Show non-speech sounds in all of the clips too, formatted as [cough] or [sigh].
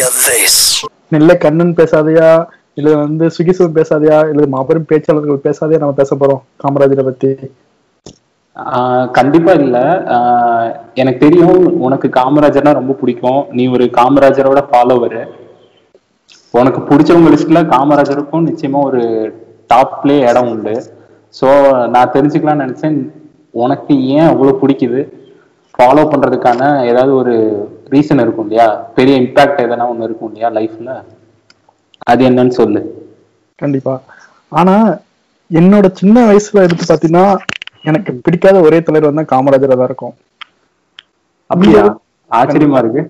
hear this. நெல்ல கண்ணன் பேசாதையா இல்ல வந்து சுகிசுவன் பேசாதையா இல்ல மாபெரும் பேச்சாளர்கள் பேசாதையா நம்ம பேச போறோம் காமராஜரை பத்தி? ஆஹ் கண்டிப்பா இல்ல. எனக்கு தெரியும் உனக்கு காமராஜர்னா ரொம்ப பிடிக்கும். நீ ஒரு காமராஜரோட ஃபாலோவர் உனக்கு பிடிச்சவங்க லிஸ்ட்ல காமராஜருக்கும் நிச்சயமா ஒரு டாப்லயே இடம் உண்டு. ஸோ நான் தெரிஞ்சுக்கலாம்னு நினைச்சேன். உனக்கு ஏன் அவ்வளவு பிடிக்குது? ஃபாலோ பண்றதுக்கான ஏதாவது ஒரு ரீசன் இருக்கும் இல்லையா? பெரிய இம்பாக்ட் எதனா ஒன்று இருக்கும் இல்லையா லைஃப்ல அது என்னன்னு சொல்லு. கண்டிப்பா. ஆனா என்னோட சின்ன வயசுல எடுத்து பாத்தீங்கன்னா எனக்கு பிடிக்காத ஒரே தலைவர் வந்து காமராஜரா தான் இருக்கும். அப்படியா? ஆச்சரியமா இருக்கு.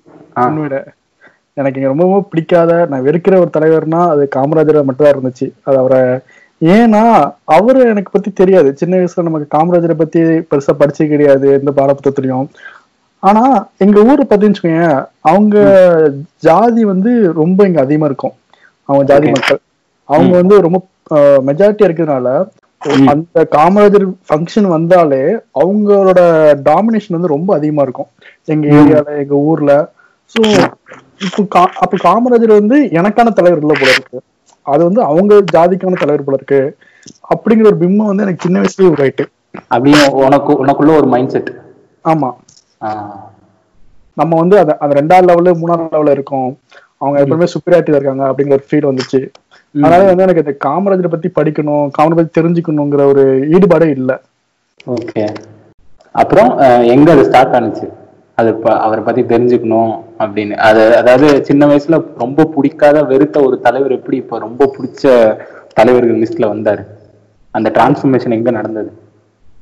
எனக்கு இங்க ரொம்ப பிடிக்காத நான் வெறுக்கிற ஒரு தலைவர்னா அது காமராஜரை மட்டும் தான் இருந்துச்சு. அது அவரை ஏன்னா அவரு எனக்கு பத்தி தெரியாது. சின்ன வயசுல நமக்கு காமராஜரை பத்தி பெருசா படிச்சு கிடையாது. எந்த பாடப்புத்தகத்துலயும். ஆனா எங்க ஊரை வச்சுக்கோங்க அவங்க ஜாதி வந்து ரொம்ப இங்க அதிகமா இருக்கும். அவங்க ஜாதி. மக்கள். அவங்க வந்து ரொம்ப மெஜாரிட்டியா இருக்கிறதுனால அந்த காமராஜர் ஃபங்க்ஷன் வந்தாலே அவங்களோட டாமினேஷன் வந்து ரொம்ப அதிகமா இருக்கும். எங்க ஏரியால எங்க ஊர்ல. சோ இப்போ கா- அப்ப காமராஜர் வந்து எனக்கான தலைவர் இல்ல போல இருக்கு. அது வந்து அவங்க ஜாதிக்கான தலைவர் போல இருக்கு. அப்படிங்கிற ஒரு பிம்பம் வந்து எனக்கு சின்ன வயசுலயே உருவாயிட்டு. அப்படியே உனக்கு உனக்குள்ள ஒரு மைண்ட் செட் ஆமா. நம்ம வந்து அந்த அந்த ரெண்டாவது லெவலு மூணாவது லெவல்ல இருக்கோம். அவங்க எப்பவுமே சுப்பீரியாரிட்டி இருக்காங்க அப்படிங்கிற ஒரு ஃபீல் வந்துச்சு. அதனால வந்து எனக்கு இந்த காமராஜரை பத்தி படிக்கணும் காமராஜர் பத்தி தெரிஞ்சுக்கணுங்கிற ஒரு ஈடுபாடே இல்ல. ஓகே. அப்புறம் எங்க அது ஸ்டார்ட் ஆனுச்சு? அது அவரை பத்தி தெரிஞ்சுக்கணும் அப்படின்னு. அது அதாவது சின்ன வயசுல ரொம்ப பிடிக்காத வெறுத்த ஒரு தலைவர் எப்படி இப்ப ரொம்ப பிடிச்ச தலைவர்கள் லிஸ்ட்ல வந்தாரு? அந்த டிரான்ஸ்ஃபர்மேஷன் எங்க நடந்தது?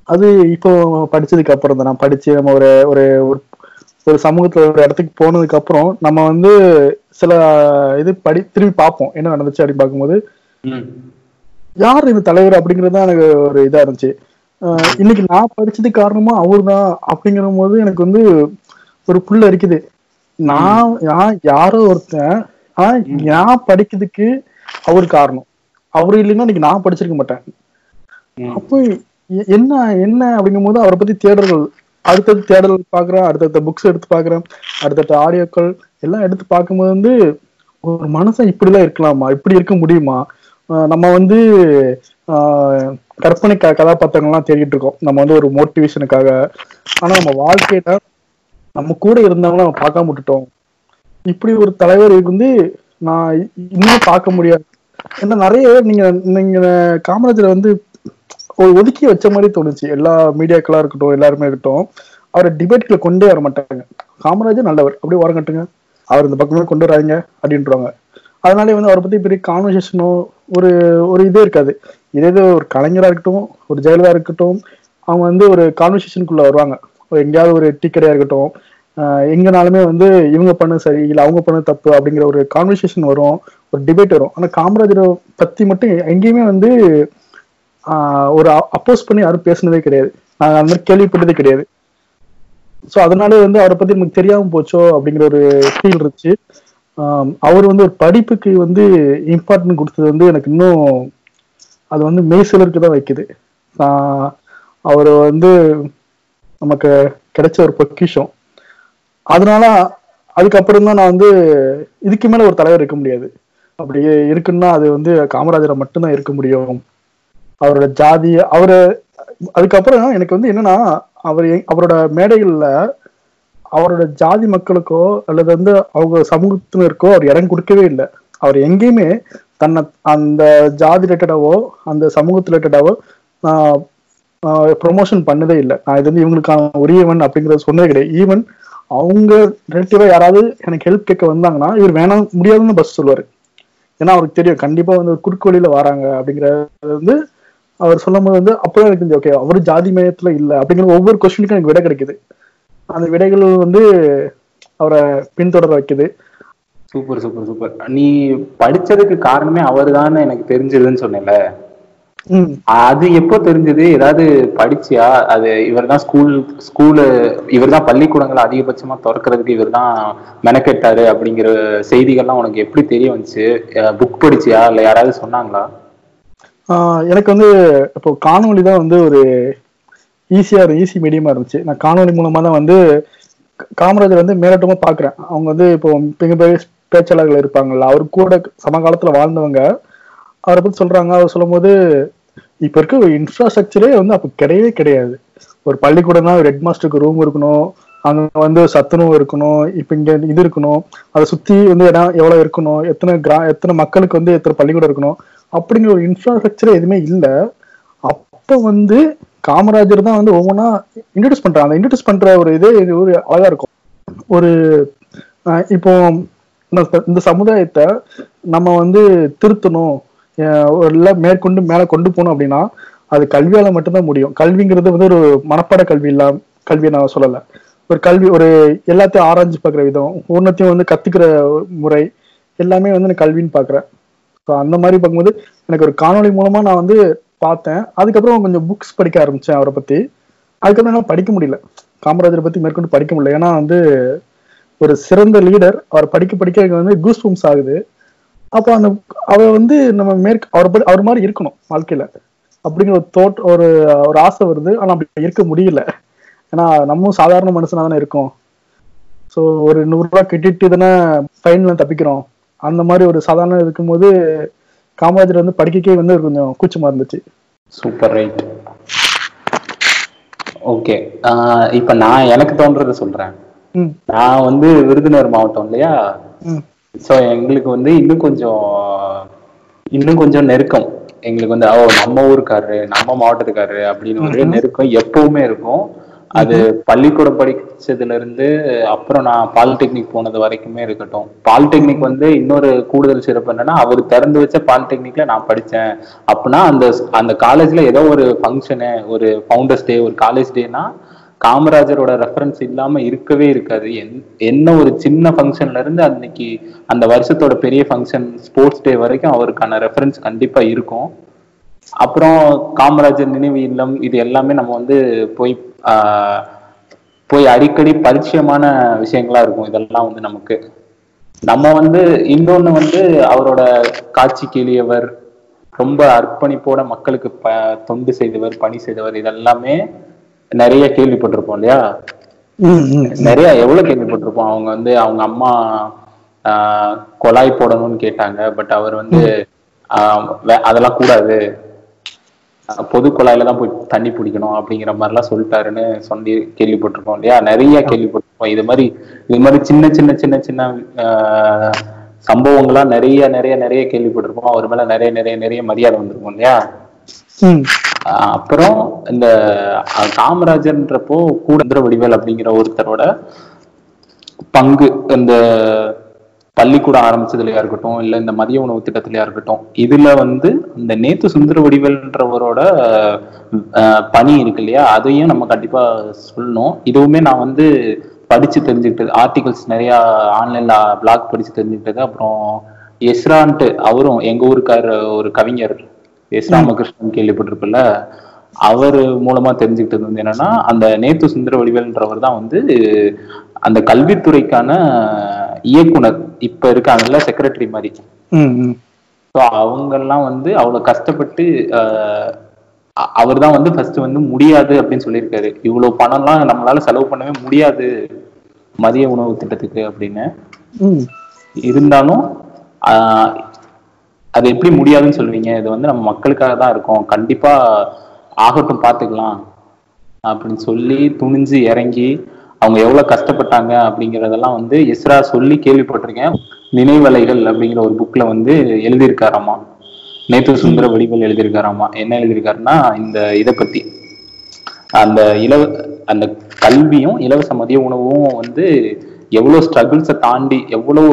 அது இப்போ படிச்சதுக்கு அப்புறம் தான். நான் படிச்சு நம்ம ஒரு ஒரு ஒரு- சமூகத்துல ஒரு இடத்துக்கு போனதுக்கு அப்புறம் நம்ம வந்து சில இது படி திரும்பி பார்ப்போம். என்ன நடந்துச்சு அப்படின்னு பார்க்கும்போது யார் இந்த தலைவர் அப்படிங்கிறது தான் எனக்கு ஒரு இதா இருந்துச்சு. இன்னைக்கு நான் படிச்சது காரணமா அவர்தான் அப்படிங்கிற போது எனக்கு வந்து ஒரு புள்ள இருக்குது நான் நான் யாரோ ஒருத்தன் ஆனா நான் படிக்கிறதுக்கு அவர் காரணம். அவர் இல்லைன்னா இன்னைக்கு நான் படிச்சிருக்க மாட்டேன். அப்போ என்ன என்ன அப்படிங்கும் போது அவரை பத்தி தேடல்கள். அடுத்தடுத்து தேடல் பாக்குறேன் அடுத்தடுத்த புக்ஸ் எடுத்து பாக்குறேன் அடுத்தடுத்த ஆடியோக்கள் எல்லாம் எடுத்து பார்க்கும்போது வந்து ஒரு மனுஷன் இப்படிலாம் இருக்கலாமா? இப்படி இருக்க முடியுமா? நம்ம வந்து ஆஹ் கற்பனை க கதாபாத்திரங்கள்லாம் தேடிட்டு இருக்கோம். நம்ம வந்து ஒரு மோட்டிவேஷனுக்காக ஆனா நம்ம வாழ்க்கையில நம்ம கூட இருந்தவங்கள நம்ம பார்க்காம விட்டுட்டோம். இப்படி ஒரு தலைவர் வந்து நான் இன்னும் பார்க்க முடியாது. ஏன்னா நிறைய நீங்க நீங்க காமராஜரை வந்து ஒரு ஒதுக்கி வச்ச மாதிரி தோணுச்சு. எல்லா மீடியாக்களா இருக்கட்டும் எல்லாருமே இருக்கட்டும். அவரை டிபேட்ல கொண்டே வர மாட்டாங்க. காமராஜர் நல்லவர். அப்படியே வரங்கட்டுங்க அவர் இந்த பக்கமே கொண்டு வராங்க அப்படின்றாங்க. அதனாலே வந்து அவரை பத்தி பெரிய கான்வர்சேஷனோ ஒரு ஒரு இதே இருக்காது. இதே இது ஒரு கலைஞரா இருக்கட்டும் ஒரு ஜெயலலிதா இருக்கட்டும் அவங்க வந்து ஒரு கான்வர்சேஷனுக்குள்ள வருவாங்க. எங்கேயாவது ஒரு டீ கடையா இருக்கட்டும் எங்கனாலுமே வந்து இவங்க பண்ணு சரி இல்லை அவங்க பண்ணு தப்பு அப்படிங்கிற ஒரு கான்வர்சேஷன் வரும் ஒரு டிபேட் வரும். ஆனால் காமராஜரை பத்தி மட்டும் எங்கேயுமே வந்து ஒரு அப்போஸ் பண்ணி யாரும் பேசுனதே கிடையாது. நான் அந்த மாதிரி கேள்விப்பட்டதே கிடையாது. ஸோ அதனால வந்து அவரை பத்தி நமக்கு தெரியாம போச்சோ அப்படிங்கிற ஒரு ஃபீல் இருந்துச்சு. அவர் வந்து ஒரு படிப்புக்கு வந்து இம்பார்ட்டன்ட் கொடுத்தது வந்து எனக்கு இன்னும் அது வந்து மெய்சிலருக்கு தான் வைக்குது. அவர் வந்து நமக்கு கிடைச்ச ஒரு பொக்கிஷம். அதனால அதுக்கப்புறம் தான் நான் வந்து இதுக்கு மேல ஒரு தலைவர் இருக்க முடியாது. அப்படி இருக்குன்னா அது வந்து காமராஜரை மட்டும்தான் இருக்க முடியும். அவரோட ஜாதி அவரு அதுக்கப்புறம் எனக்கு வந்து என்னன்னா அவர் எ- அவரோட மேடைகள்ல அவரோட ஜாதி மக்களுக்கோ அல்லது வந்து அவங்க சமூகத்தினருக்கோ அவர் இடம் கொடுக்கவே இல்லை. அவர் எங்கேயுமே தன்னை அந்த ஜாதி ரிலேட்டடாவோ அந்த சமூகத்து ரிலேட்டடாவோ ப்ரொமோஷன் பண்ணதே இல்லை. நான் இது வந்து இவங்களுக்கான உரியவன் அப்படிங்கறத சொன்னதே கிடையாது. ஈவன் அவங்க ரிலேட்டிவா யாராவது எனக்கு ஹெல்ப் கேட்க வந்தாங்கன்னா இவர் வேணாம் முடியாதுன்னு பஸ் சொல்லுவாரு. ஏன்னா அவருக்கு தெரியும் கண்டிப்பா வந்து ஒரு குறுக்கு வழியில வராங்க அப்படிங்கறது வந்து அவர் சொல்லும் போது வந்து அப்பதான் எனக்கு தெரிஞ்சு ஓகே அவர் ஜாதி மயத்துல இல்ல அப்படிங்கிற ஒவ்வொரு கொஸ்டினுக்கும் எனக்கு விடை கிடைக்குது. அந்த விடைகள் வந்து அவரை பின்தொடர வைக்குது. Super super super. நீ படிச்சதுக்கு காரணமே அவர்தான்னு எனக்கு தெரிஞ்சதுன்னு சொன்னேன்ல. அது எப்போ தெரிஞ்சது? ஏதாவது படிச்சியா? அது இவர்தான் ஸ்கூல் ஸ்கூலு இவர்தான் பள்ளிக்கூடங்களை அதிகபட்சமா திறக்கிறதுக்கு இவர்தான் மெனக்கெட்டாரு அப்படிங்கிற செய்திகள்லாம் உனக்கு எப்படி தெரிய வந்துச்சு? புக் படிச்சியா? இல்ல யாராவது சொன்னாங்களா? எனக்கு வந்து இப்போ காணொலி தான் வந்து ஒரு ஈஸியா ஈஸி மீடியமா இருந்துச்சு. நான் காணொலி மூலமா தான் வந்து காமராஜர் வந்து மேலோட்டமா பாக்குறேன். அவங்க வந்து இப்போ மிகப்பெரிய பேச்சாளர்கள் இருப்பாங்கல்ல அவர் கூட சமகாலத்துல வாழ்ந்தவங்க. அவரை பத்தி சொல்றாங்க அவர் சொல்லும்போது இப்ப இருக்க ஒரு இன்ஃப்ராஸ்ட்ரக்சரே வந்து அப்ப கிடையவே கிடையாது. ஒரு பள்ளிக்கூடம்னா ஒரு ஹெட் மாஸ்டருக்கு ரூம் இருக்கணும் அங்க வந்து சத்துணவு இருக்கணும் இப்ப இங்க இது இருக்கணும். அதை சுத்தி வந்து இடம் எவ்வளவு இருக்கணும் எத்தனை கிரா எத்தனை மக்களுக்கு வந்து எத்தனை பள்ளிக்கூடம் இருக்கணும் அப்படிங்கிற ஒரு இன்ஃப்ராஸ்ட்ரக்சர் எதுவுமே இல்லை. அப்போ வந்து காமராஜர் தான் வந்து ஒவ்வொன்றா இன்ட்ரடியூஸ் பண்றாங்க அந்த இன்ட்ரடியூஸ் பண்ற ஒரு இதே இது ஒரு அழகா இருக்கும். ஒரு இப்போ இந்த- சமுதாயத்தை நம்ம வந்து திருத்தணும். இல்லை மேற்கொண்டு மேலே கொண்டு போகணும் அப்படின்னா அது கல்வியால மட்டும்தான் முடியும். கல்விங்கிறது வந்து ஒரு மனப்பாட கல்வி இல்ல கல்வியை நான் சொல்லலை. ஒரு கல்வி ஒரு எல்லாத்தையும் ஆராய்ஞ்சு பார்க்குற விதம் ஒவ்வொன்றத்தையும் வந்து கத்துக்கிற முறை எல்லாமே வந்து நான் கல்வின்னு பார்க்குறேன். ஸோ அந்த மாதிரி பார்க்கும்போது எனக்கு ஒரு காணொளி மூலமா நான் வந்து பார்த்தேன். அதுக்கப்புறம் கொஞ்சம் புக்ஸ் படிக்க ஆரம்பிச்சேன் அவரை பத்தி. அதுக்கப்புறம் என்ன படிக்க முடியல. காமராஜரை பத்தி மேற்கொண்டு படிக்க முடியல. ஏன்னா வந்து ஒரு சிறந்த லீடர் அவர் படிக்க படிக்க எனக்கு வந்து கூஸ் பூம்ஸ் ஆகுது. அப்போ அந்த அவர் வந்து நம்ம மேற்கு அவர் படி அவர் மாதிரி இருக்கணும் வாழ்க்கையில. அப்படிங்கிற ஒரு தோட் ஒரு ஒரு ஆசை வருது. ஆனா அப்படி இருக்க முடியல. ஏன்னா நம்மளும் சாதாரண மனுஷனா தானே இருக்கோம். ஸோ ஒரு நூறு ரூபாய் கட்டிட்டு தானே ஃபைன்ல தப்பிக்கிறோம். அந்த மாதிரி ஒரு சாதாரண இருக்கும்போது காமராஜர் வந்து படிக்கக்கே வந்து கொஞ்சம் கூச்சமா இருந்துச்சு. சூப்பர் ரைட் ஓகே இப்ப நான் எனக்கு தோன்றதை சொல்றேன். நான் வந்து விருதுநகர் மாவட்டம் இல்லையா? சோ எங்களுக்கு வந்து இன்னும் கொஞ்சம் இன்னும் கொஞ்சம் நெருக்கம். எங்களுக்கு வந்து ஓ நம்ம ஊருக்காரரு நம்ம மாவட்டத்துக்காரரு அப்படின்னு ஒரு நெருக்கம் எப்பவுமே இருக்கும். அது பள்ளிக்கூடம் படிச்சதுல இருந்து அப்புறம் நான் பாலிடெக்னிக் போனது வரைக்குமே இருக்கட்டும். பாலிடெக்னிக் வந்து இன்னொரு கூடுதல் சிறப்பு என்னன்னா அவர் திறந்து வச்ச பாலிடெக்னிக்ல நான் படிச்சேன். அப்படின்னா அந்த அந்த காலேஜ்ல ஏதோ ஒரு ஃபங்க்ஷனு ஒரு ஃபவுண்டர்ஸ் டே ஒரு காலேஜ் டேனா காமராஜரோட ரெஃபரன்ஸ் இல்லாம இருக்கவே இருக்காது. என்- என்ன ஒரு சின்ன ஃபங்க்ஷன்ல இருந்து அன்னைக்கு அந்த வருஷத்தோட பெரிய ஃபங்க்ஷன் ஸ்போர்ட்ஸ் டே வரைக்கும் அவருக்கான ரெஃபரன்ஸ் கண்டிப்பா இருக்கும். அப்புறம் காமராஜர் நினைவு இல்லம் இது எல்லாமே நம்ம வந்து போய் ஆஹ், போய் அடிக்கடி பரிச்சயமான விஷயங்களா இருக்கும். இதெல்லாம் வந்து நமக்கு. நம்ம வந்து இன்னொன்னு வந்து அவரோட காட்சி கேளியவர் ரொம்ப அர்ப்பணிப்போட மக்களுக்கு ப தொண்டு செய்தவர் பணி செய்தவர் இதெல்லாமே நிறைய கேள்விப்பட்டிருப்போம் இல்லையா? நிறைய எவ்வளவு கேள்விப்பட்டிருப்போம். அவங்க வந்து அவங்க அம்மா ஆஹ், குழாய் போடணும்னு கேட்டாங்க. பட் அவர் வந்து அதெல்லாம் கூடாது. பொது குழாயில தான் போய் தண்ணி பிடிக்கணும் அப்படிங்கிற மாதிரிலாம் சொல்லிட்டாருன்னு சொல்லி கேள்விப்பட்டிருப்போம் இல்லையா? நிறைய கேள்விப்பட்டிருப்போம் இது மாதிரி இது மாதிரி சின்ன சின்ன சின்ன சின்ன ஆஹ், சம்பவங்களா நிறைய நிறைய நிறைய கேள்விப்பட்டிருப்போம் அவர் மேல நிறைய நிறைய நிறைய மரியாதை வந்திருக்கும் இல்லையா? அப்புறம் இந்த காமராஜர்ன்றப்போ கூடந்திர வடிவேல் அப்படிங்கிற ஒருத்தரோட பங்கு இந்த பள்ளிக்கூடம் ஆரம்பிச்சதுலயா இருக்கட்டும் இல்ல இந்த மதிய உணவு திட்டத்திலயா இருக்கட்டும் இதுல வந்து இந்த நேத்து சுந்தர வடிவேல்ன்றவரோட பணி இருக்கு இல்லையா? அதையும் நம்ம கண்டிப்பா சொல்லணும். இதுவுமே நான் வந்து படிச்சு தெரிஞ்சுக்கிட்டது ஆர்டிகல்ஸ் நிறைய ஆன்லைன்ல பிளாக் படிச்சு தெரிஞ்சுக்கிட்டது. அப்புறம் எஸ்ரான்ட்டு அவரும் எங்க ஊருக்கார ஒரு கவிஞர் எஸ் ராமகிருஷ்ணன் கேள்விப்பட்டிருக்குல்ல அவர் மூலமா தெரிஞ்சுக்கிட்டது வந்து என்னன்னா அந்த நேத்து சுந்தர வடிவேல்ன்றவர் தான் வந்து அந்த கல்வித்துறைக்கான இயக்குனர் இப்ப இருக்காங்கல்ல செக்ரட்டரி மாதிரி. ம் ம். ஸோ அவங்கெல்லாம் வந்து அவ்வளவு கஷ்டப்பட்டு அவர் தான் வந்து ஃபர்ஸ்ட் வந்து முடியாது அப்படின்னு சொல்லியிருக்காரு. இவ்வளவு பணம்லாம் நம்மளால செலவு பண்ணவே முடியாது மதிய உணவு திட்டத்துக்கு அப்படின்னு. இருந்தாலும் அது எப்படி முடியாதுன்னு சொல்லுவீங்க? இது வந்து நம்ம மக்களுக்காக தான் இருக்கோம். கண்டிப்பா ஆகட்டும் பார்த்துக்கலாம் அப்படின்னு சொல்லி துணிஞ்சு இறங்கி அவங்க எவ்வளவு கஷ்டப்பட்டாங்க அப்படிங்கறதெல்லாம் வந்து இஸ்ரா சொல்லி கேள்விப்பட்டிருக்கேன். நினைவலைகள் அப்படிங்கிற ஒரு புக்ல வந்து எழுதியிருக்காராமா? நேத்து சுந்தர வடிவல் எழுதியிருக்காராமா? என்ன எழுதியிருக்காருன்னா இந்த இதை பத்தி. அந்த இலவ அந்த கல்வியும் இலவச மதிய உணவும் வந்து எவ்வளவு ஸ்ட்ரகிள்ஸை தாண்டி எவ்வளவு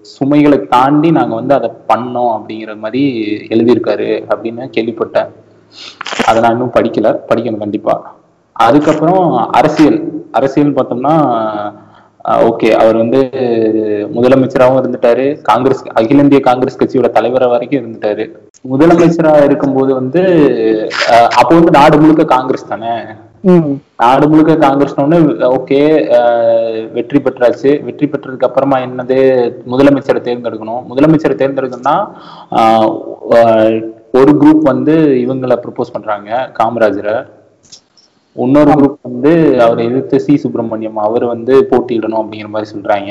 சுமைகளை தாண்டி நாங்க வந்து அதை பண்ணோம் அப்படிங்கிற மாதிரி எழுதியிருக்காரு அப்படின்னு கேள்விப்பட்டேன். அதை நான் இன்னும் படிக்கல. படிக்கணும் கண்டிப்பா. அதுக்கப்புறம் அரசியல். அரசியல் பார்த்தோம்னா ஓகே. அவர் வந்து முதலமைச்சராகவும் இருந்துட்டாரு. காங்கிரஸ் அகில இந்திய காங்கிரஸ் கட்சியோட தலைவரா வரைக்கும் இருந்துட்டாரு. முதலமைச்சரா இருக்கும்போது வந்து அப்போ வந்து நாடு முழுக்க காங்கிரஸ் தானே? நாடு முழுக்க காங்கிரஸ் ஓகே வெற்றி பெற்றாச்சு. வெற்றி பெற்றதுக்கு அப்புறமா என்னது முதலமைச்சரை தேர்ந்தெடுக்கணும். முதலமைச்சரை தேர்ந்தெடுக்கணும்னா ஒரு குரூப் வந்து இவங்களை ப்ரப்போஸ் பண்றாங்க காமராஜரை. இன்னொரு குரூப் வந்து அவரை எதிர்த்து சி. சுப்பிரமணியம் அவர் வந்து போட்டியிடணும் அப்படிங்கிற மாதிரி சொல்றாங்க.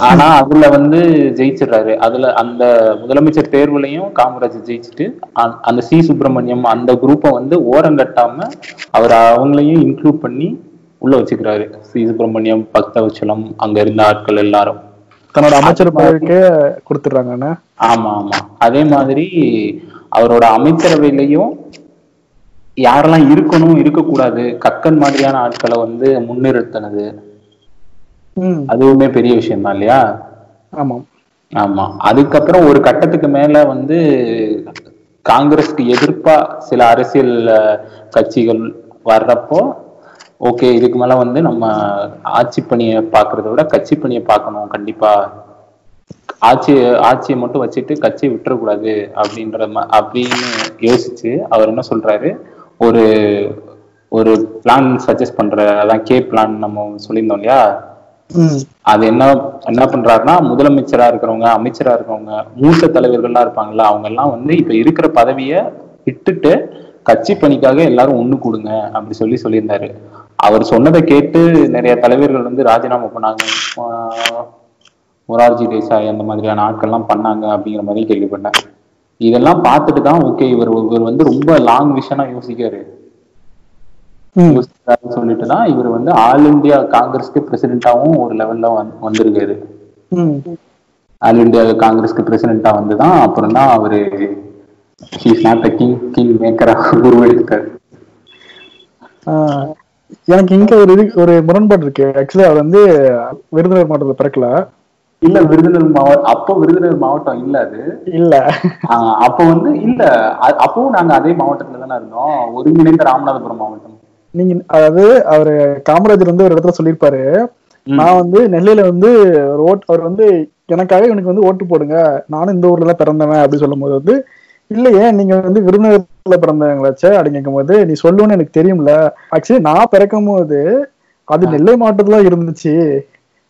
ஆனா அதுல வந்து ஜெயிச்சிடுறாரு. அதுல அந்த முதலமைச்சர் தேர்வுலையும் காமராஜ் ஜெயிச்சுட்டு அந்த சி. சுப்பிரமணியம் அந்த குரூப்பை வந்து ஓரங்கட்டாம அவர் அவங்களையும் இன்க்ளூட் பண்ணி உள்ள வச்சுக்கிறாரு. சி. சுப்பிரமணியம் பக்தவச்சலம் அங்க இருந்த ஆட்கள் எல்லாரும். தன்னோட அமைச்சர் பதவிக்கே கொடுத்துடுறாங்கண்ணே. ஆமா ஆமா. அதே மாதிரி அவரோட அமைச்சரவையிலையும் யாரெல்லாம் இருக்கணும் இருக்கக்கூடாது கக்கன் மாதிரியான ஆட்களை வந்து முன்னிறுத்தினது. அதுவுமே பெரிய விஷயம் தான் இல்லையா? ஆமாம் ஆமா. அதுக்கப்புறம் ஒரு கட்டத்துக்கு மேல வந்து காங்கிரஸ்க்கு எதிர்ப்பா சில அரசியல் கட்சிகள் வர்றப்போ ஓகே இதுக்கு மேல வந்து நம்ம ஆட்சி பணியை பாக்குறத விட கட்சி பணியை பார்க்கணும் கண்டிப்பா. ஆட்சி ஆட்சியை மட்டும் வச்சுட்டு கட்சியை விட்டுறக்கூடாது அப்படின்ற அப்படின்னு யோசிச்சு அவர் என்ன சொல்றாரு? ஒரு ஒரு பிளான் சஜஸ்ட் பண்ற அதான் கே பிளான் நம்ம சொல்லியிருந்தோம் இல்லையா? அது என்ன என்ன பண்றாருன்னா முதலமைச்சரா இருக்கிறவங்க அமைச்சரா இருக்கிறவங்க மூத்த தலைவர்கள்லாம் இருப்பாங்கல்ல அவங்க எல்லாம் வந்து இப்ப இருக்கிற பதவிய விட்டுட்டு கட்சி பணிக்காக எல்லாரும் ஒண்ணு கூடுங்க அப்படி சொல்லி சொல்லியிருந்தாரு. அவர் சொன்னதை கேட்டு நிறைய தலைவர்கள் வந்து ராஜினாமா பண்ணாங்க. மொரார்ஜி தேசாய் அந்த மாதிரியான ஆட்கள்லாம் பண்ணாங்க அப்படிங்கிற மாதிரி கேள்விப்பட்டேன். இதெல்லாம் பார்த்துட்டு தான் ஓகே இவர் இவர் வந்து ரொம்ப லாங் விஷனா யோசிக்காரு யோசிக்கிறாருன்னு சொல்லிட்டு தான் இவர் வந்து ஆல் இந்தியா காங்கிரஸ்க்கு பிரசிடென்ட்டாவும் ஒரு லெவல்ல வந்திருக்காரு. ஆல் இந்தியா காங்கிரஸ்க்கு பிரசிடென்ட்டா வந்து தான் அப்புறம் தான் அவரு ஷீஸ் நாட் கிங் கிங் மேக்கரா உருவெடுத்தாரு. ஆஹ் எனக்கு இங்க ஒரு இது ஒரு முரண்பாடு இருக்கு. ஆக்சுவலி அவர் வந்து விருதுநகர் மாவட்டத்துல பிறக்கல. இல்ல விருதுநகர் மாவட்டம் அப்போ விருதுநகர் மாவட்டம் இல்ல அது. இல்ல. அப்போ வந்து இல்ல. அப்பவும் நாங்க அதே மாவட்டத்துல தானே இருந்தோம். ஒருங்கிணைந்த ராமநாதபுரம் மாவட்டம். நீங்க அதாவது அவரு காமராஜர் வந்து ஒரு இடத்துல சொல்லியிருப்பாரு. நான் வந்து நெல்லையில வந்து ஒரு ஓட் அவர் வந்து எனக்காக எனக்கு வந்து ஓட்டு போடுங்க. நானும் இந்த ஊர்ல தான் பிறந்தவன் அப்படின்னு சொல்லும்போது வந்து இல்லையே நீங்க வந்து விருதுநகர்ல பிறந்தவங்களாச்சே அப்படின்னு கேட்கும்போது நீ சொல்லுன்னு எனக்கு தெரியும்ல. ஆக்சுவலி நான் பிறக்கும் போது அது நெல்லை மாவட்டத்துல இருந்துச்சு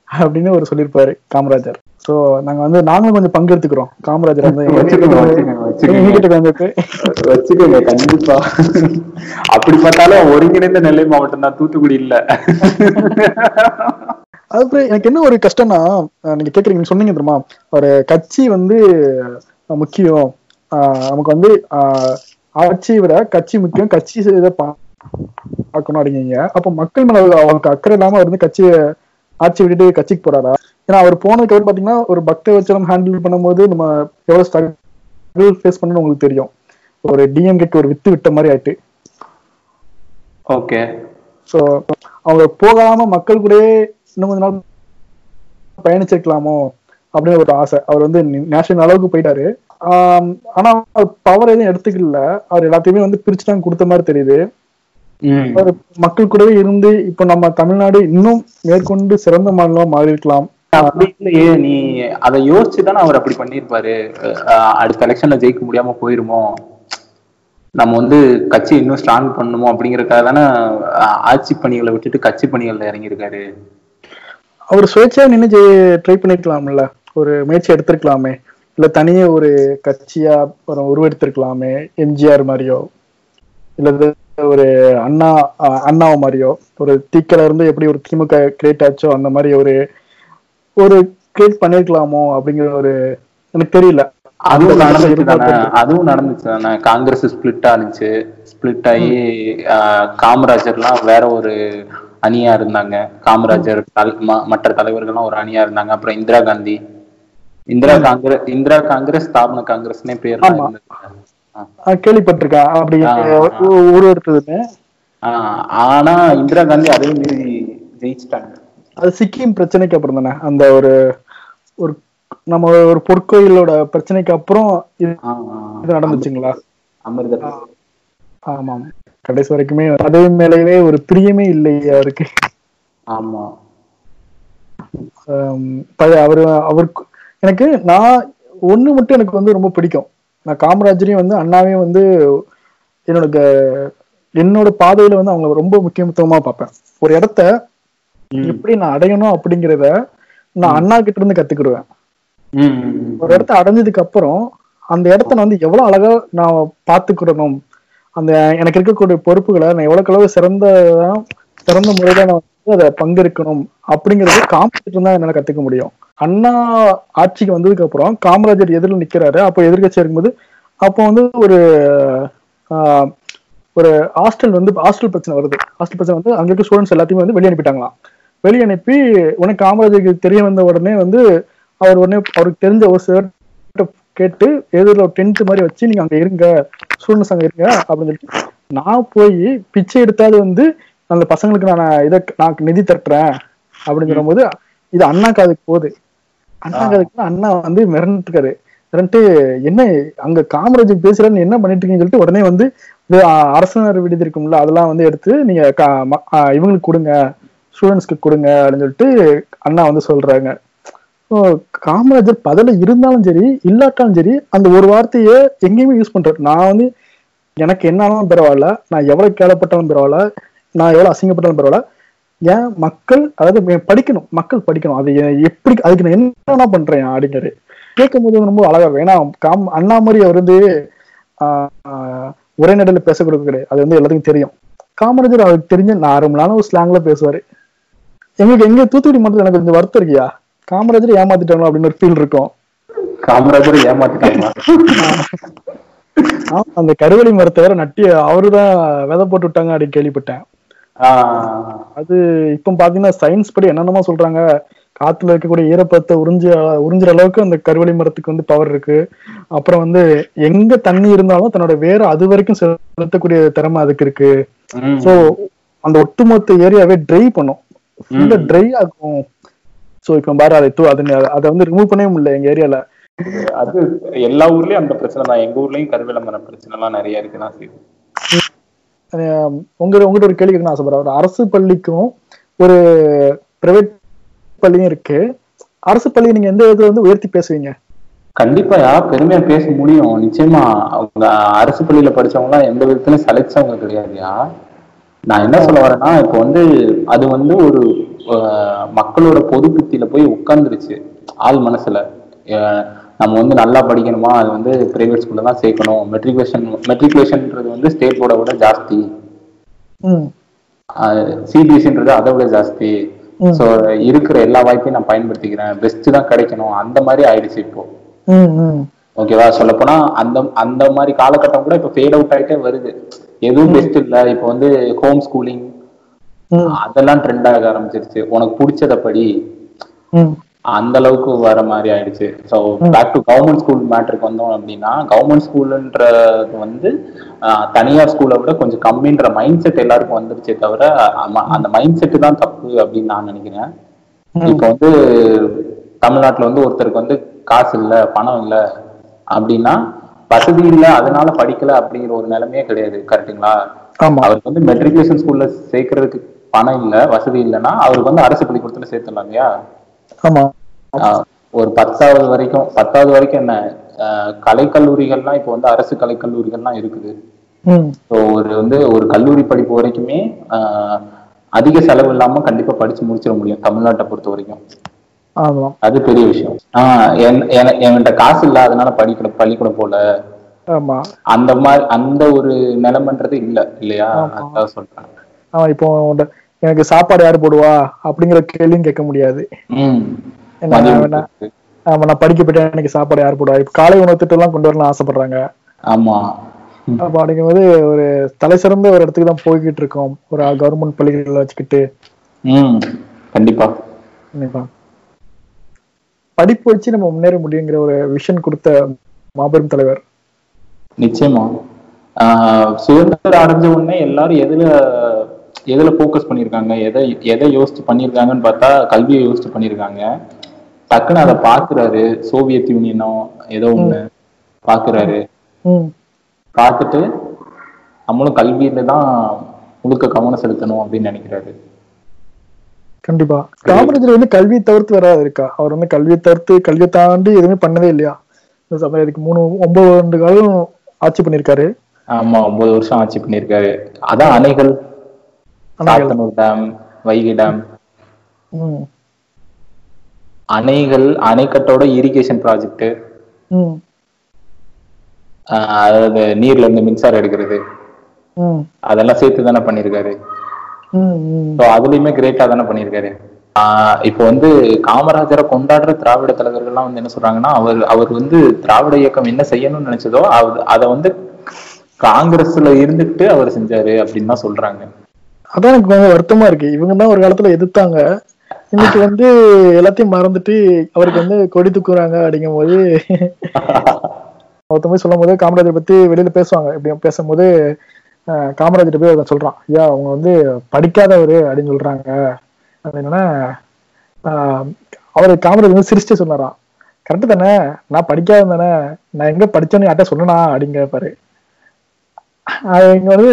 அப்படின்னு ஒரு சொல்லியிருப்பாரு காமராஜர். சோ நாங்க வந்து நாங்களும் கொஞ்சம் பங்கெடுத்துக்கிறோம். காமராஜர் [laughs] வச்சுக்கோங்க, கண்டிப்பா. அப்படி பார்த்தாலும் ஒருங்கிணைந்த நெல்லை மாவட்டம் தான். தூத்துக்குடி இல்ல. அதுக்கப்புறம் எனக்கு என்ன ஒரு கஷ்டம்னா நீங்க கேக்குறீங்க சொன்னீங்க தெரியுமா? ஒரு கட்சி வந்து முக்கியம். நமக்கு வந்து ஆட்சியை விட கட்சி முக்கியம் கட்சி இதை பார்க்கணும் அப்படிங்க அப்ப மக்கள் மேல அவருக்கு அக்கறை இல்லாம அவர் வந்து கட்சியை ஆட்சி விட்டுட்டு கட்சிக்கு போறாரா? ஏன்னா அவர் போனதுக்கு அப்புறம் பாத்தீங்கன்னா ஒரு பக்த வச்சலம் ஹேண்டில் பண்ணும்போது நம்ம எவ்வளவு ஸ்ட்ரகிள் ஃபேஸ் பண்ணணும் உங்களுக்கு தெரியும். ஒரு டிஎம்கேக்கு ஒரு வித்து விட்ட மாதிரி ஆயிட்டு. ஓகே சோ அவங்க போகாம மக்கள் கூடயே இன்னும் கொஞ்ச நாள் பயணிச்சிருக்கலாமோ? அப்படின்னு ஒரு ஆசை. அவர் வந்து நேஷனல் அளவுக்கு போயிட்டாரு. ஆனா பவர் எதுவும் எடுத்துக்கல. அவர் எல்லாத்தையுமே வந்து பிரிச்சு தான் கொடுத்த மாதிரி தெரியுது. அவர் மக்கள் கூடவே இருந்து இப்ப நம்ம தமிழ்நாடு இன்னும் மேற்கொண்டு சிறந்த மாநிலமா மாறி இருக்கலாம் இல்லையே நீ அதை யோசிச்சு தானே அவர் அப்படி பண்ணியிருப்பாரு. அஹ் அடுத்த எலெக்ஷன்ல ஜெயிக்க முடியாம போயிருமோ? நம்ம வந்து கட்சி இன்னும் ஸ்ட்ராங் பண்ணணுமோ அப்படிங்கறதுக்காக தானே ஆட்சி பணிகளை விட்டுட்டு கட்சி பணிகள்ல இறங்கியிருக்காரு. அவர் சுயேட்சையா நின்று ட்ரை பண்ணிருக்கலாம்ல. ஒரு முயற்சி எடுத்திருக்கலாமே. இல்ல தனியே ஒரு கட்சியா ஒரு உருவெடுத்திருக்கலாமே எம்ஜிஆர் மாதிரியோ இல்ல ஒரு அண்ணா அண்ணாவை மாதிரியோ ஒரு தீக்கல இருந்து எப்படி ஒரு திமுக கிரியேட் ஆச்சோ அந்த மாதிரி ஒரு ஒரு கிரியேட் பண்ணிருக்கலாமோ அப்படிங்கிற ஒரு எனக்கு தெரியல. அதுவும் நடந்துச்சு தானே? அதுவும் நடந்துச்சு தானே? காங்கிரஸ் ஸ்பிளிட் ஆனிச்சு. ஸ்பிளிட் ஆகி காமராஜர்லாம் வேற ஒரு அணியா இருந்தாங்க. காமராஜர் மற்ற தலைவர்கள்லாம் ஒரு அணியா இருந்தாங்க. அப்புறம் இந்திரா காந்தி இந்திரா காங்கிரஸ் இந்திரா காங்கிரஸ் ஸ்தாபன காங்கிரஸ்னே பேர் ஆமா. கேள்விப்பட்டிருக்கேன். அப்படி உருவெடுத்ததுன்னு ஆனா இந்திரா காந்தி அதையும் மீறி ஜெயிச்சிட்டாங்க. அது சிக்கிம் பிரச்சனைக்கு அப்புறம் தானே? அந்த ஒரு ஒரு நம்ம ஒரு பொற்கோயிலோட பிரச்சனைக்கு அப்புறம் இது நடந்துச்சுங்களா? அமிர்தர் ஆமாம். கடைசி வரைக்குமே பதவி மேலேயே ஒரு பிரியமே இல்லை அவருக்கு. ஆமா. ஆம், அவரு அவருக்கு எனக்கு நான் ஒண்ணு மட்டும் எனக்கு வந்து ரொம்ப பிடிக்கும். நான் காமராஜரையும் வந்து அண்ணாவையும் வந்து என்னோட என்னோட பாதையில வந்து அவங்கள ரொம்ப முக்கியத்துவமா பார்ப்பேன். ஒரு இடத்த. எப்படி நான் அடையணும் அப்படிங்கிறத நான் அண்ணா கிட்ட இருந்து கத்துக்கிடுவேன். ஒரு இடத்த அடைஞ்சதுக்கு அப்புறம் அந்த இடத்த நான் வந்து எவ்வளவு அழகா நான் பாத்துக்கிடணும் அந்த எனக்கு இருக்கக்கூடிய பொறுப்புகளை நான் எவ்வளவுக்கு அளவு சிறந்த சிறந்த முறையில நான் வந்து அதை பங்கெடுக்கணும் அப்படிங்கறது காம்படிட்டு தான் என்னால கத்துக்க முடியும். அண்ணா ஆட்சிக்கு வந்ததுக்கு அப்புறம் காமராஜர் எதிரில் நிக்கிறாரு. அப்போ எதிர்கட்சி இருக்கும்போது அப்போ வந்து ஒரு ஆஹ், ஒரு ஹாஸ்டல் வந்து ஹாஸ்டல் பிரச்சனை வருது. ஹாஸ்டல் பிரச்சனை வந்து அங்க இருக்க ஸ்டூடெண்ட்ஸ் எல்லாத்தையுமே வந்து வெளியே அனுப்பிட்டாங்களாம். வெளியே அனுப்பி உனக்கு காமராஜருக்கு தெரிய வந்த உடனே வந்து அவர் உடனே அவருக்கு தெரிஞ்ச ஒரு சிலர் கேட்டு எதிரில் ஒரு டென்ட் மாதிரி வச்சு நீங்க அங்க இருங்க. ஸ்டூடெண்ட்ஸ் அங்க இருங்க அப்படின்னு சொல்லிட்டு நான் போய் பிச்சை எடுத்தாது வந்து அந்த பசங்களுக்கு நான் இதை நான் நிதி தட்டுறேன் அப்படின்னு சொல்லும்போது இது அண்ணா காதுக்கு போகுது. அண்ணா காதுக்கு அண்ணா வந்து மிரண்டுருக்காரு மிரண்டு என்ன அங்க காமராஜர் பேசுறேன்னு என்ன பண்ணிட்டு இருக்கீங்கன்னு சொல்லிட்டு உடனே வந்து அரசினர் விடுதி இருக்கும்ல அதெல்லாம் வந்து எடுத்து நீங்க இவங்களுக்கு கொடுங்க ஸ்டூடெண்ட்ஸ்க்கு கொடுங்க அப்படின்னு சொல்லிட்டு அண்ணா வந்து சொல்றாங்க. காமராஜர் பதவியில இருந்தாலும் சரி இல்லாட்டாலும் சரி அந்த ஒரு வார்த்தையை எங்கேயுமே யூஸ் பண்றாரு. நான் வந்து எனக்கு என்னாலும் பரவாயில்ல நான் எவ்வளவு கேளப்பட்டாலும் பரவாயில்ல நான் எவ்வளவு அசிங்கப்பட்டாலும் பரவாயில்ல ஏன் மக்கள் அதாவது படிக்கணும் மக்கள் படிக்கணும். அது எப்படி அதுக்கு நான் என்ன பண்றேன் அப்படிங்கிறாரு கேட்கும் போது ரொம்ப அழகா வேணாம் காம் அண்ணா மாதிரி அவர் வந்து ஒரே நடையில பேச கொடுக்க கிடையாது. அது வந்து எல்லாத்துக்கும் தெரியும். காமராஜர் அவருக்கு தெரிஞ்ச நார்மலான ஒரு ஸ்லாங்ல பேசுவாரு. எங்களுக்கு எங்க தூத்துக்குடி மாவட்டத்தில் எனக்கு கொஞ்சம் வருத்தம் இருக்கியா? காமராஜர் ஏமாத்திட்டாங்களோ அப்படின்னு ஒரு ஃபீல் இருக்கும். காமராஜர் ஏமாத்திட்டாங்களா? ஆமா, அந்த கருவெளி மரத்தை வேற நட்டி அவருதான் விதை போட்டு விட்டாங்க அப்படின்னு கேள்விப்பட்டேன். அது இப்போ பாத்தீங்கன்னா சயின்ஸ் படி என்னென்னமோ சொல்றாங்க. காத்துல இருக்கக்கூடிய ஈரப்பதத்தை உறிஞ்ச உறிஞ்சுற அளவுக்கு அந்த கருவெளி மரத்துக்கு வந்து பவர் இருக்கு. அப்புறம் வந்து எங்க தண்ணி இருந்தாலும் தன்னோட வேற அது வரைக்கும் செலுத்தக்கூடிய திறமை அதுக்கு இருக்கு. சோ அந்த ஒட்டுமொத்த ஏரியாவே ட்ரை பண்ணும். ஃபுல்லா ட்ரை ஆகும். சோ இப்ப பாரு அதை தூ அதை அதை வந்து ரிமூவ் பண்ணவே முடியல எங்க ஏரியால. அது எல்லா ஊர்லயும் அந்த பிரச்சனை தான். எங்க ஊர்லயும் கருவேல பிரச்சனை எல்லாம் நிறைய இருக்கு நான் உங்க உங்ககிட்ட ஒரு கேள்வி கேட்கணும்னு ஆசைப்படுறேன். ஒரு அரசு பள்ளிக்கும் ஒரு பிரைவேட் பள்ளியும் இருக்கு. அரசு பள்ளியை நீங்க எந்த விதத்துல வந்து உயர்த்தி பேசுவீங்க? கண்டிப்பாயா பெருமையா பேச முடியும். நிச்சயமா அவங்க அரசு பள்ளியில படிச்சவங்க எல்லாம் எந்த விதத்துலயும் சலைச்சவங்க கிடையாதுயா நான் என்ன சொல்ல வரேன்னா இப்போ வந்து அது வந்து ஒரு மக்களோட பொது புத்தியில போய் உட்கார்ந்துருச்சு. ஆள் மனசுல. நம்ம வந்து நல்லா படிக்கணுமா? அது வந்து பிரைவேட் ஸ்கூல்ல தான் சேர்க்கணும். மெட்ரிகுலேஷன் மெட்ரிகுலேஷன்ன்றது வந்து ஸ்டேட் போர்டை விட ஜாஸ்தி. சிபிஎஸ்சின்றது அதை விட ஜாஸ்தி. ஸோ இருக்கிற எல்லா வாய்ப்பையும் நான் பயன்படுத்திக்கிறேன். பெஸ்ட் தான் கிடைக்கணும். அந்த மாதிரி ஆயிடுச்சு இப்போ. ஓகேவா சொல்லப்போனா அந்த அந்த மாதிரி காலகட்டம் கூட இப்போ ஃபேட் அவுட் ஆயிட்டே வருது. எதுவும் பெஸ்ட் இல்ல. இப்போ வந்து ஹோம் ஸ்கூலிங் அதெல்லாம் ட்ரெண்ட் ஆக ஆரம்பிச்சிருச்சு. உனக்கு பிடிச்சத படி. அந்த அளவுக்கு வர மாதிரி ஆயிடுச்சு. So back to government school மேட்ருக்கு வந்தோம் அப்படின்னா கவர்மெண்ட் ஸ்கூலுன்றது வந்து தனியார் ஸ்கூலை விட கொஞ்சம் கம்மின்ற மைண்ட் செட் எல்லாருக்கும் வந்துருச்சே தவிர அந்த மைண்ட் செட்டு தான் தப்பு அப்படின்னு நான் நினைக்கிறேன். இப்போ வந்து தமிழ்நாட்டுல வந்து ஒருத்தருக்கு வந்து காசு இல்ல பணம் இல்ல அப்படின்னா வசதி இல்ல அதனால படிக்கல அப்படிங்கிற ஒரு நிலைமையே கிடையாது. கரெக்ட்டுங்களா ஆமா. அவருக்கு வந்து மெட்ரிகுலேஷன் ஸ்கூல்ல சேர்க்கறதுக்கு பணம் இல்ல வசதி இல்லைன்னா அவருக்கு வந்து அரசு பள்ளிக்கூடத்துல சேர்த்துடலாம் இல்லையா ஆமா. ஒரு பத்தாவது வரைக்கும் பத்தாவது வரைக்கும் என்ன கலைக்கல்லூரிகள்லாம் இப்போ வந்து அரசு கலைக்கல்லூரிகள்லாம் இருக்குது. ஸோ ஒரு வந்து ஒரு கல்லூரி படிப்பு வரைக்குமே அதிக செலவு இல்லாம கண்டிப்பா படிச்சு முடிச்சிட முடியும் தமிழ்நாட்டை பொறுத்த வரைக்கும். அது பெரிய விஷயம். ஆஹ் என்- என- என்கிட்ட காசு இல்ல அதனால படிக்கல பள்ளிக்கூடம் போல. அந்த மாதிரி அந்த ஒரு நிலைமைன்றது இல்ல இல்லையா? அதான் சொல்றேன். இப்போ எனக்கு சாப்பாடு யாரு போடுவா? அப்படிங்கிற கேள்வியும் கேட்க முடியாது. ஆமா நான் படிக்க போயிட்டேன். எனக்கு சாப்பாடு யார் போடுவா? இப்ப காலை உணவு திட்டம் எல்லாம் கொண்டு வரலாம் ஆசைப்படுறாங்க. ஆமா. அப்ப அப்படிங்கும்போது ஒரு தலை சிறந்த ஒரு இடத்துக்கு தான் போய்கிட்டு இருக்கோம். ஒரு கவர்மெண்ட் பள்ளிகளை வச்சுக்கிட்டு. கண்டிப்பா. கண்டிப்பா. படிப்பு வச்சு நம்ம முன்னேற முடியுங்கிற ஒரு விஷன் கொடுத்த மாபெரும் தலைவர். நிச்சயமா. சுதந்திரம் அடைஞ்ச உடனே எல்லாரும் எதுல எதுல ஃபோக்கஸ் பண்ணிருக்காங்க? எதை எதை யோசிச்சு பண்ணிருக்காங்கன்னு பார்த்தா கல்வியை யோசிச்சு பண்ணிருக்காங்க. டக்குன்னு அதை பாக்குறாரு சோவியத் யூனியனோ ஏதோ ஒண்ணு பாக்குறாரு பார்த்துட்டு நம்மளும் கல்வியில தான் முழுக்க கவனம் செலுத்தணும் அப்படின்னு நினைக்கிறாரு. கண்டிப்பா. காமராஜர் வந்து கல்வியை தவிர்த்து வராது இருக்கா? அவர் வந்து கல்வியை தவிர்த்து கல்வியை தாண்டி எதுவுமே பண்ணதே இல்லையா? இந்த சமயம் இதுக்கு மூணு ஒன்பது ஆண்டு காலம் ஆட்சி பண்ணிருக்காரு ஆமா ஒன்பது வருஷம் ஆட்சி பண்ணிருக்காரு அதான் அணைகள். Sathanur dam Vaigai dam. அணைகள் அணைக்கட்டோட இரிகேஷன் ப்ராஜெக்ட் அதாவது நீர்ல இருந்து மின்சாரம் எடுக்கிறது. அதெல்லாம் சேர்த்து தானே பண்ணிருக்காரு அதுலயுமே கிரேட்டா தானே பண்ணிருக்காரு இப்போ வந்து காமராஜரை கொண்டாடுற திராவிட தலைவர்கள்லாம் வந்து என்ன சொல்றாங்கன்னா அவர் அவர் வந்து திராவிட இயக்கம் என்ன செய்யணும்னு நினைச்சதோ அது அதை வந்து காங்கிரஸ்ல இருந்துட்டு அவர் செஞ்சாரு அப்படின்னு தான் சொல்றாங்க. அதான் எனக்கு கொஞ்சம் வருத்தமா இருக்கு. இவங்க தான் ஒரு காலத்துல எதிர்த்தாங்க. இன்னைக்கு வந்து எல்லாத்தையும் மறந்துட்டு அவருக்கு வந்து கொடி தூக்குறாங்க அப்படிங்கும் போது ஒருத்தமே சொல்லும் போது காமராஜரை பத்தி வெளியில பேசுவாங்க. இப்படி பேசும்போது காமராஜர் போய் ஒருத்தன் சொல்றான். ஐயா அவங்க வந்து படிக்காதவர் அப்படின்னு சொல்றாங்க. அது என்னன்னா ஆஹ், அவரு காமராஜர் வந்து சிரிச்சுட்டு சொன்னாராம். கரெக்ட் தானே? நான் படிக்காத தானே? நான் எங்க படிச்சேன்னு யார்ட்ட சொல்லணா அப்படின்னு கேட்பாரு அது இங்க வந்து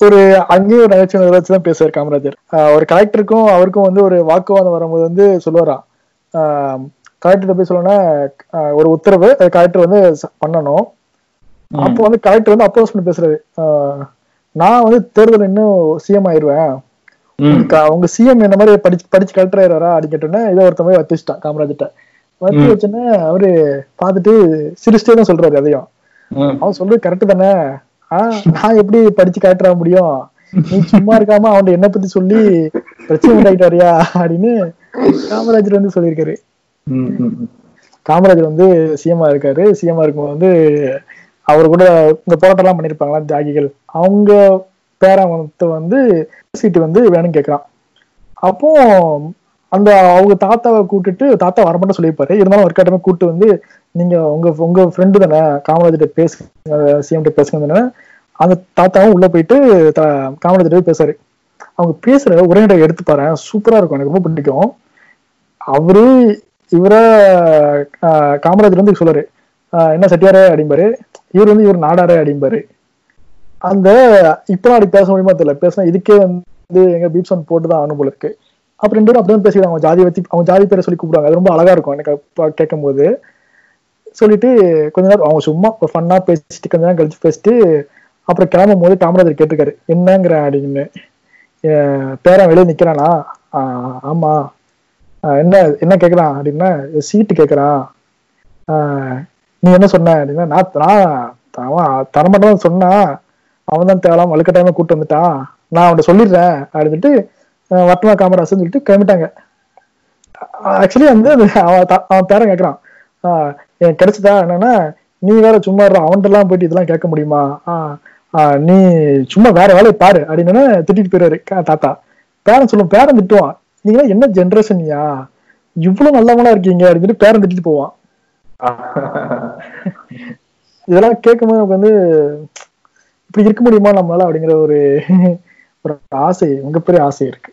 ஒரு அங்கேயும் ஒரு நகைச்சுவை வச்சு தான் பேசுவார் காமராஜர். ஒரு கலெக்டருக்கும் அவருக்கும் வந்து ஒரு வாக்குவாதம் வரும்போது வந்து சொல்லுவாராம் கலெக்டர் போய் சொல்லணும்னா ஒரு உத்தரவு கலெக்டர் வந்து பண்ணணும். அப்போ வந்து கலெக்டர் வந்து அப்போஸ் பண்ணி பேசுறாரு. நான் வந்து தேர்தல் இன்னும் சிஎம் ஆயிருவேன். ம். க- உங்க சிஎம் இந்த மாதிரி படிச்சு படிச்சு கலெக்டர் ஆயிடுவாரா அப்படின்னு கேட்டோன்னே இதை ஒருத்தன் போய் வச்சு ம். வச்சோன்னே அவரு பார்த்துட்டு சிரிச்சிட்டே தான் சொல்றாரு அதையும். அவன் சொல்றது கரெக்ட் தானே? நான் எப்படி படிச்சு காட்டுற முடியும்? நீ சும்மா இருக்காம அவன் என்ன பத்தி சொல்லி பிரச்சனை உண்டாக்கிட்டு வரியா அப்படின்னு காமராஜர் வந்து சொல்லியிருக்காரு. காமராஜர் வந்து சிஎம்ஆ இருக்காரு. சிஎம்ஆ இருக்கும்போது வந்து அவர் கூட இந்த போராட்டம் எல்லாம் பண்ணிருப்பாங்களா தியாகிகள்? அவங்க பேரவத்தை வந்து சீட்டு வந்து வேணும்னு கேக்குறான் அப்போ அந்த அவங்க தாத்தாவை கூட்டிட்டு தாத்தா வரமாட்டேன் சொல்லியிருப்பாரு. இருந்தாலும் ஒரு கட்டமே கூட்டு வந்து நீங்க உங்க உங்க ஃப்ரெண்டு தானே காமராஜர்கிட்ட பேசுங்க சிஎம் கிட்ட பேசுங்க தானே அந்த தாத்தாவும் உள்ள போயிட்டு த- காமராஜர்கிட்ட போய் பேசுறாரு. அவங்க பேசுற உரைநடை எடுத்து பாரு சூப்பரா இருக்கும். எனக்கு ரொம்ப பிடிக்கும். அவரு இவர காமராஜர் வந்து சொல்றாரு. என்ன செட்டியாரே அப்படிம்பாரு. இவர் வந்து இவர் நாடாரே அப்படிம்பாரு. அந்த இப்ப அப்படி பேச முடியுமா தெரியல. பேசினா இதுக்கே வந்து எங்க பீப்சன் போட்டுதான் ஆகணும் போல இருக்கு. அப்ப ரெண்டு பேரும் அப்படிதான் பேசிக்கிறாங்க. அவங்க ஜாதி வச்சு அவங்க ஜாதி பேரை சொல்லி கூப்பிடுவாங்க. அது ரொம்ப அழகா இருக்கும் எனக்கு கேட்கும் போது சொல்லிட்டு கொஞ்ச நேரம் அவங்க சும்மா இப்போ ஃபன்னா பேசிட்டு கொஞ்ச நேரம் கழிச்சு பேசிட்டு அப்புறம் கிளம்பும் போது காமராஜர் கேட்டிருக்காரு. என்னங்கிற அப்படின்னு. பேரன் வெளியே நிக்கிறானா? ஆமா. என்ன என்ன கேட்கறான் அப்படின்னா சீட்டு கேட்கறான் நீ என்ன சொன்ன அப்படின்னா நான் நான் அவன் தரமாட்டேன் சொன்னா அவன் தான் தேவலாம் டைமில் கூப்பிட்டு வந்துட்டான். நான் அவன்கிட்ட சொல்லிடுறேன் அப்படின்ட்டு வர்த்தமா காமராஜன் சொல்லிட்டு கிளம்பிட்டாங்க. ஆக்சுவலி வந்து அது அவன் பேரன் கேக்குறான். ஆஹ் எனக்கு கிடைச்சதா? என்னன்னா நீ வேற சும்மா அவன்கிட்ட எல்லாம் போயிட்டு இதெல்லாம் கேட்க முடியுமா? நீ சும்மா வேற வேலையை பாரு. அப்படின்னு திட்டிட்டு போயிடுவாரு தாத்தா. பேரன் சொல்லும் பேரன் திட்டுவான். நீங்க என்ன ஜென்ரேஷன்யா இவ்வளவு நல்லவங்களா இருக்கீங்க. அப்படின்னு பேரன் திட்டிட்டு போவான். [laughs] இதெல்லாம் கேட்கும்போது நமக்கு வந்து இப்படி இருக்க முடியுமா நம்மளால அப்படிங்கிற ஒரு ஒரு ஆசை மிகப்பெரிய ஆசை இருக்கு.